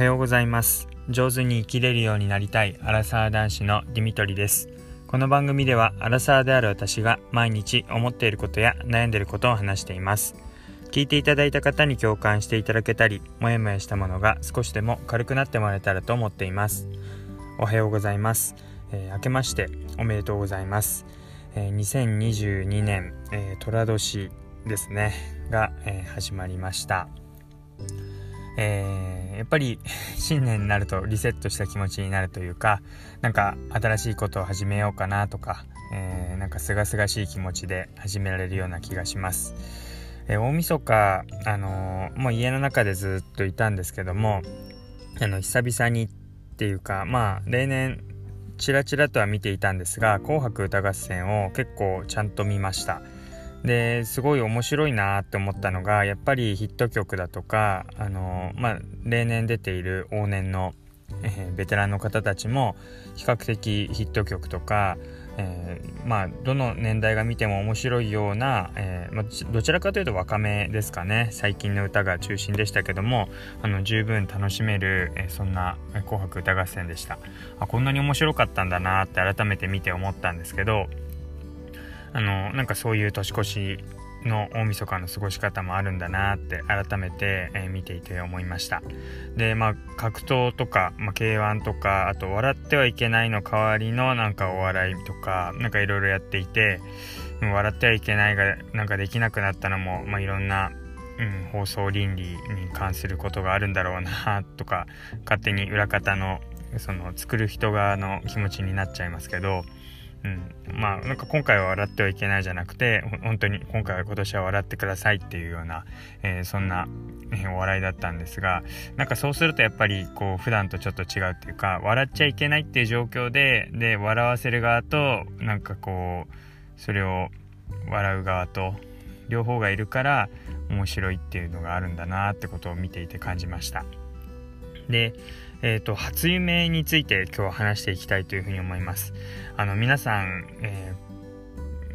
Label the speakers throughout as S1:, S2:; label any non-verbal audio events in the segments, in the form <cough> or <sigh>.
S1: はようございます。上手に生きれるようになりたいアラサー男子のディミトリです。この番組ではアラサーである私が毎日思っていることや悩んでいることを話しています。聞いていただいた方に共感していただけたりもやもやしたものが少しでも軽くなってもらえたらと思っています。おはようございます、えー、明けましておめでとうございます、えー、2022年、えー、寅年ですね。が、えー、始まりました。えー、やっぱり <laughs> 新年になるとリセットした気持ちになるというかなんか新しいことを始めようかなとか、えー、なんか清々しい気持ちで始められるような気がします、えー、大晦日あのもう家の中でずっといたんですけどもあの久々にっていうかまあ例年ちらちらとは見ていたんですが「紅白歌合戦」を結構ちゃんと見ました。ですごい面白いなって思ったのがやっぱりヒット曲だとかあの、まあ、例年出ている往年の、えー、ベテランの方たちも比較的ヒット曲とか、えー、まあどの年代が見ても面白いような、えー、まあ、どちらかというと若めですかね。最近の歌が中心でしたけどもあの十分楽しめる、えそんな「紅白歌合戦」でした。あこんなに面白かったんだなって改めて見て思ったんですけどあのなんかそういう年越しの大晦日の過ごし方もあるんだなって改めて、えー、見ていて思いました。でまあ格闘とか、まあ、K1 とかあと「笑ってはいけない」の代わりのなんかお笑いとかなんかいろいろやっていて「笑ってはいけない」がなんかできなくなったのも、まあ、いろんなうん、放送倫理に関することがあるんだろうなとか勝手に裏方のその作る人側の気持ちになっちゃいますけどうん、まあなんか今回は笑ってはいけないじゃなくて本当に今回は今年は笑ってくださいっていうような、えー、そんな、えお笑いだったんですがなんかそうするとやっぱりこう普段とちょっと違うっていうか笑っちゃいけないっていう状況でで笑わせる側となんかこうそれを笑う側と両方がいるから面白いっていうのがあるんだなってことを見ていて感じました。でえーと、初夢について今日は話していきたいというふうに思いますあの皆さん、え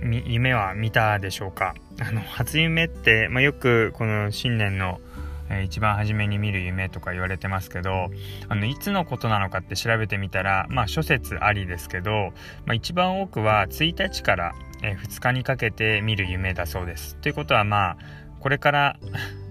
S1: ー、夢は見たでしょうか？あの初夢って、まあ、よくこの新年のえー、一番初めに見る夢とか言われてますけどあのいつのことなのかって調べてみたらまあ諸説ありですけど、まあ、一番多くは1日から、えー、2日にかけて見る夢だそうです。ということはまあこれから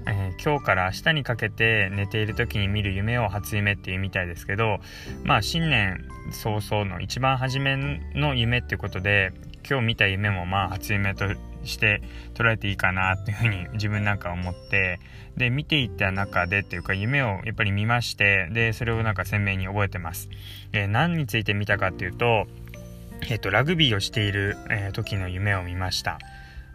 S1: えー、今日から明日にかけて寝ている時に見る夢を初夢っていうみたいですけどまあ新年早々の一番初めの夢っていうことで今日見た夢もまあ初夢として捉えていいかなっていうふうに自分なんか思ってで見ていった中でっていうか夢をやっぱり見ましてでそれをなんか鮮明に覚えてます、えー、何について見たかっていうとえっ、ー、とラグビーをしている、えー、時の夢を見ました。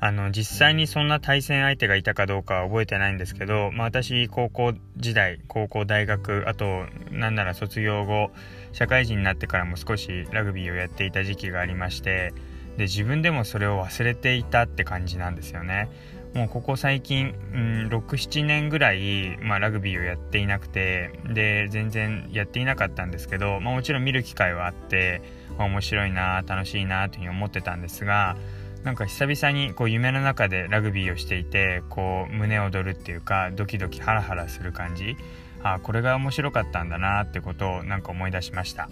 S1: あの実際にそんな対戦相手がいたかどうかは覚えてないんですけど、まあ、私高校時代高校大学あとなんなら卒業後社会人になってからも少しラグビーをやっていた時期がありましてで自分でもそれを忘れていたって感じなんですよね。もうここ最近、うん、67年ぐらい、まあ、ラグビーをやっていなくてで全然やっていなかったんですけど、まあ、もちろん見る機会はあって、まあ、面白いな楽しいなというふうに思ってたんですがなんか久々にこう夢の中でラグビーをしていてこう胸躍るっていうかドキドキハラハラする感じ。あこれが面白かったんだなってことをなんか思い出しました。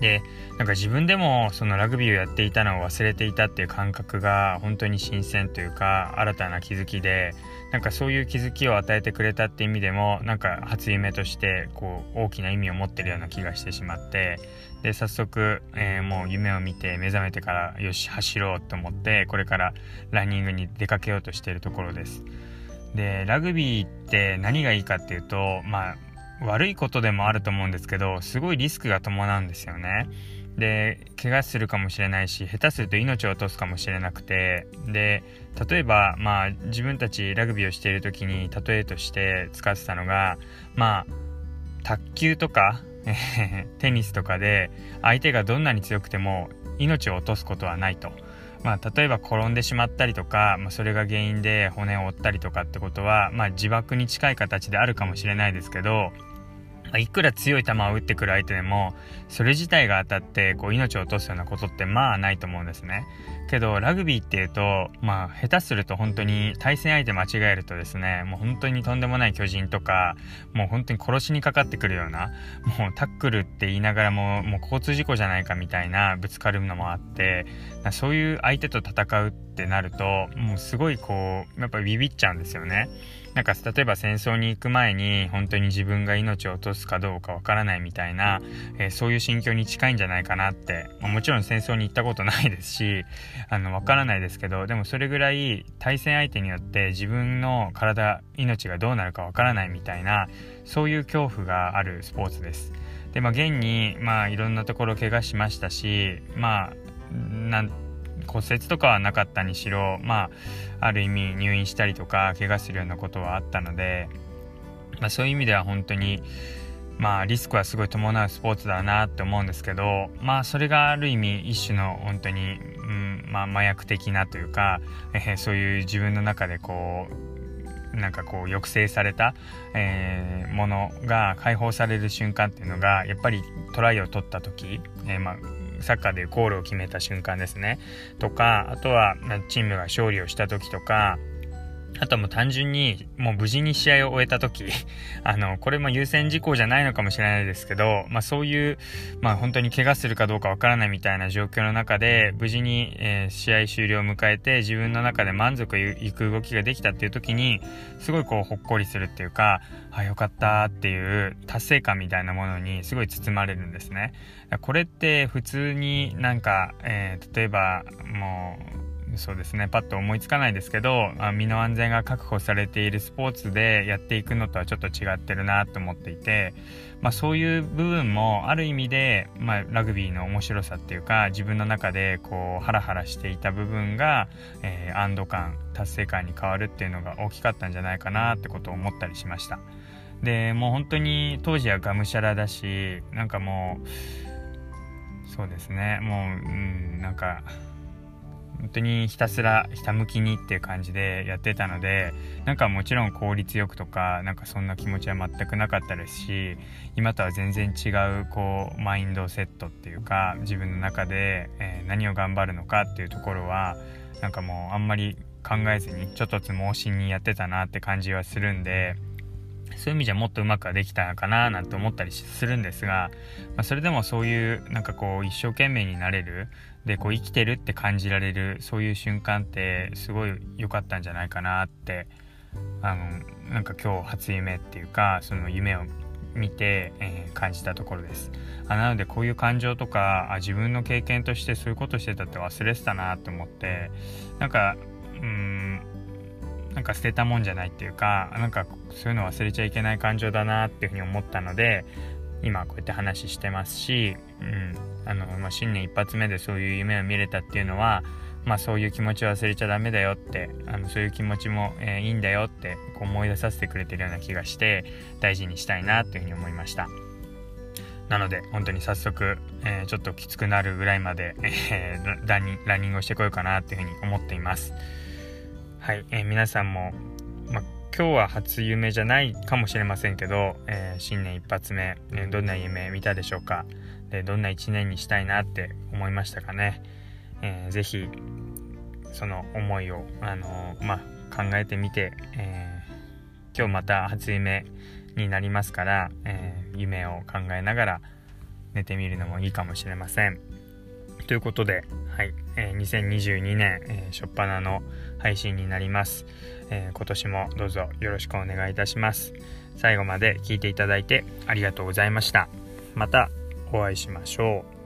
S1: でなんか自分でもそのラグビーをやっていたのを忘れていたっていう感覚が本当に新鮮というか新たな気づきでなんかそういう気づきを与えてくれたって意味でもなんか初夢としてこう大きな意味を持ってるような気がしてしまってで早速、えー、もう夢を見て目覚めてからよし走ろうと思ってこれからランニングに出かけようとしているところです。でラグビーって何がいいかっていうとまあ悪いことでもあると思うんですけどすごいリスクが伴うんですよね。で怪我するかもしれないし下手すると命を落とすかもしれなくてで例えばまあ自分たちラグビーをしている時に例えとして使ってたのがまあ卓球とか <laughs> テニスとかで相手がどんなに強くても命を落とすことはないと。まあ、例えば転んでしまったりとか、まあ、それが原因で骨を折ったりとかってことは、まあ、自爆に近い形であるかもしれないですけど、いくら強い球を打ってくる相手でもそれ自体が当たってこう命を落とすようなことってまあないと思うんですね。けどラグビーっていうとまあ下手すると本当に対戦相手間違えるとですねもう本当にとんでもない巨人とかもう本当に殺しにかかってくるようなもうタックルって言いながらももう交通事故じゃないかみたいなぶつかるのもあってそういう相手と戦うってなるともうすごいこうやっぱりビビっちゃうんですよね。なんか例えば戦争に行く前に本当に自分が命を落とすかどうかわからないみたいな、えー、そういう心境に近いんじゃないかなって、まあ、もちろん戦争に行ったことないですし <laughs> あのわからないですけどでもそれぐらい対戦相手によって自分の体命がどうなるかわからないみたいなそういう恐怖があるスポーツです。でまあ現にまあいろんなところ怪我しましたしまあ骨折とかはなかったにしろまあある意味入院したりとか怪我するようなことはあったので、まあ、そういう意味では本当にまあリスクはすごい伴うスポーツだなって思うんですけどまあそれがある意味一種の本当に、うんまあ、麻薬的なというか、えー、そういう自分の中でこうなんかこう抑制された、えー、ものが解放される瞬間っていうのがやっぱりトライを取った時、えー、まあサッカーでゴールを決めた瞬間ですね。とか、あとはチームが勝利をした時とか、あともう単純にもう無事に試合を終えた時 <laughs> あのこれも優先事項じゃないのかもしれないですけど、まあ、そういう、まあ、本当に怪我するかどうかわからないみたいな状況の中で無事に、えー、試合終了を迎えて自分の中で満足いく動きができたっていう時にすごいこうほっこりするっていうかあよかったっていう達成感みたいなものにすごい包まれるんですね。これって普通になんか、えー、例えばもうそうですね。パッと思いつかないですけど身の安全が確保されているスポーツでやっていくのとはちょっと違ってるなと思っていて、まあ、そういう部分もある意味で、まあ、ラグビーの面白さっていうか自分の中でこうハラハラしていた部分が、えー、安堵感達成感に変わるっていうのが大きかったんじゃないかなってことを思ったりしました。でもう本当に当時はがむしゃらだしなんかもうそうですね。もう、うん、なんか当にひたすらひたむきにっていう感じでやってたのでなんかもちろん効率よくとかなんかそんな気持ちは全くなかったですし今とは全然違うこうマインドセットっていうか自分の中で、えー、何を頑張るのかっていうところはなんかもうあんまり考えずにちょっとつ盲信にやってたなって感じはするんでそういう意味じゃもっとうまくはできたのかななんて思ったりするんですが、まあ、それでもそういうなんかこう一生懸命になれるでこう生きてるって感じられるそういう瞬間ってすごい良かったんじゃないかなってあのなんか今日初夢っていうかその夢を見て、えー、感じたところです。あなのでこういう感情とかあ自分の経験としてそういうことしてたって忘れてたなと思ってなんかうんなんか捨てたもんじゃないっていうかなんかそういうの忘れちゃいけない感情だなっていうふうに思ったので今こうやって話してますし、うん。あのまあ、新年一発目でそういう夢を見れたっていうのは、まあ、そういう気持ちを忘れちゃダメだよってあのそういう気持ちも、えー、いいんだよってこう思い出させてくれてるような気がして大事にしたいなというふうに思いました。なので本当に早速、えー、ちょっときつくなるぐらいまで、えー、ランニンニングをしてこようかなというふうに思っています。はい、えー、皆さんも、ま今日は初夢じゃないかもしれませんけど、えー、新年一発目、ね、どんな夢見たでしょうか？でどんな一年にしたいなって思いましたかね、えー、ぜひその思いを、あのー、ま、考えてみて、え、今日また初夢になりますから、え夢を考えながら寝てみるのもいいかもしれません。ということで、はいえー、2022年、えー、初っ端の配信になります、えー、今年もどうぞよろしくお願いいたします。最後まで聞いていただいてありがとうございました。またお会いしましょう。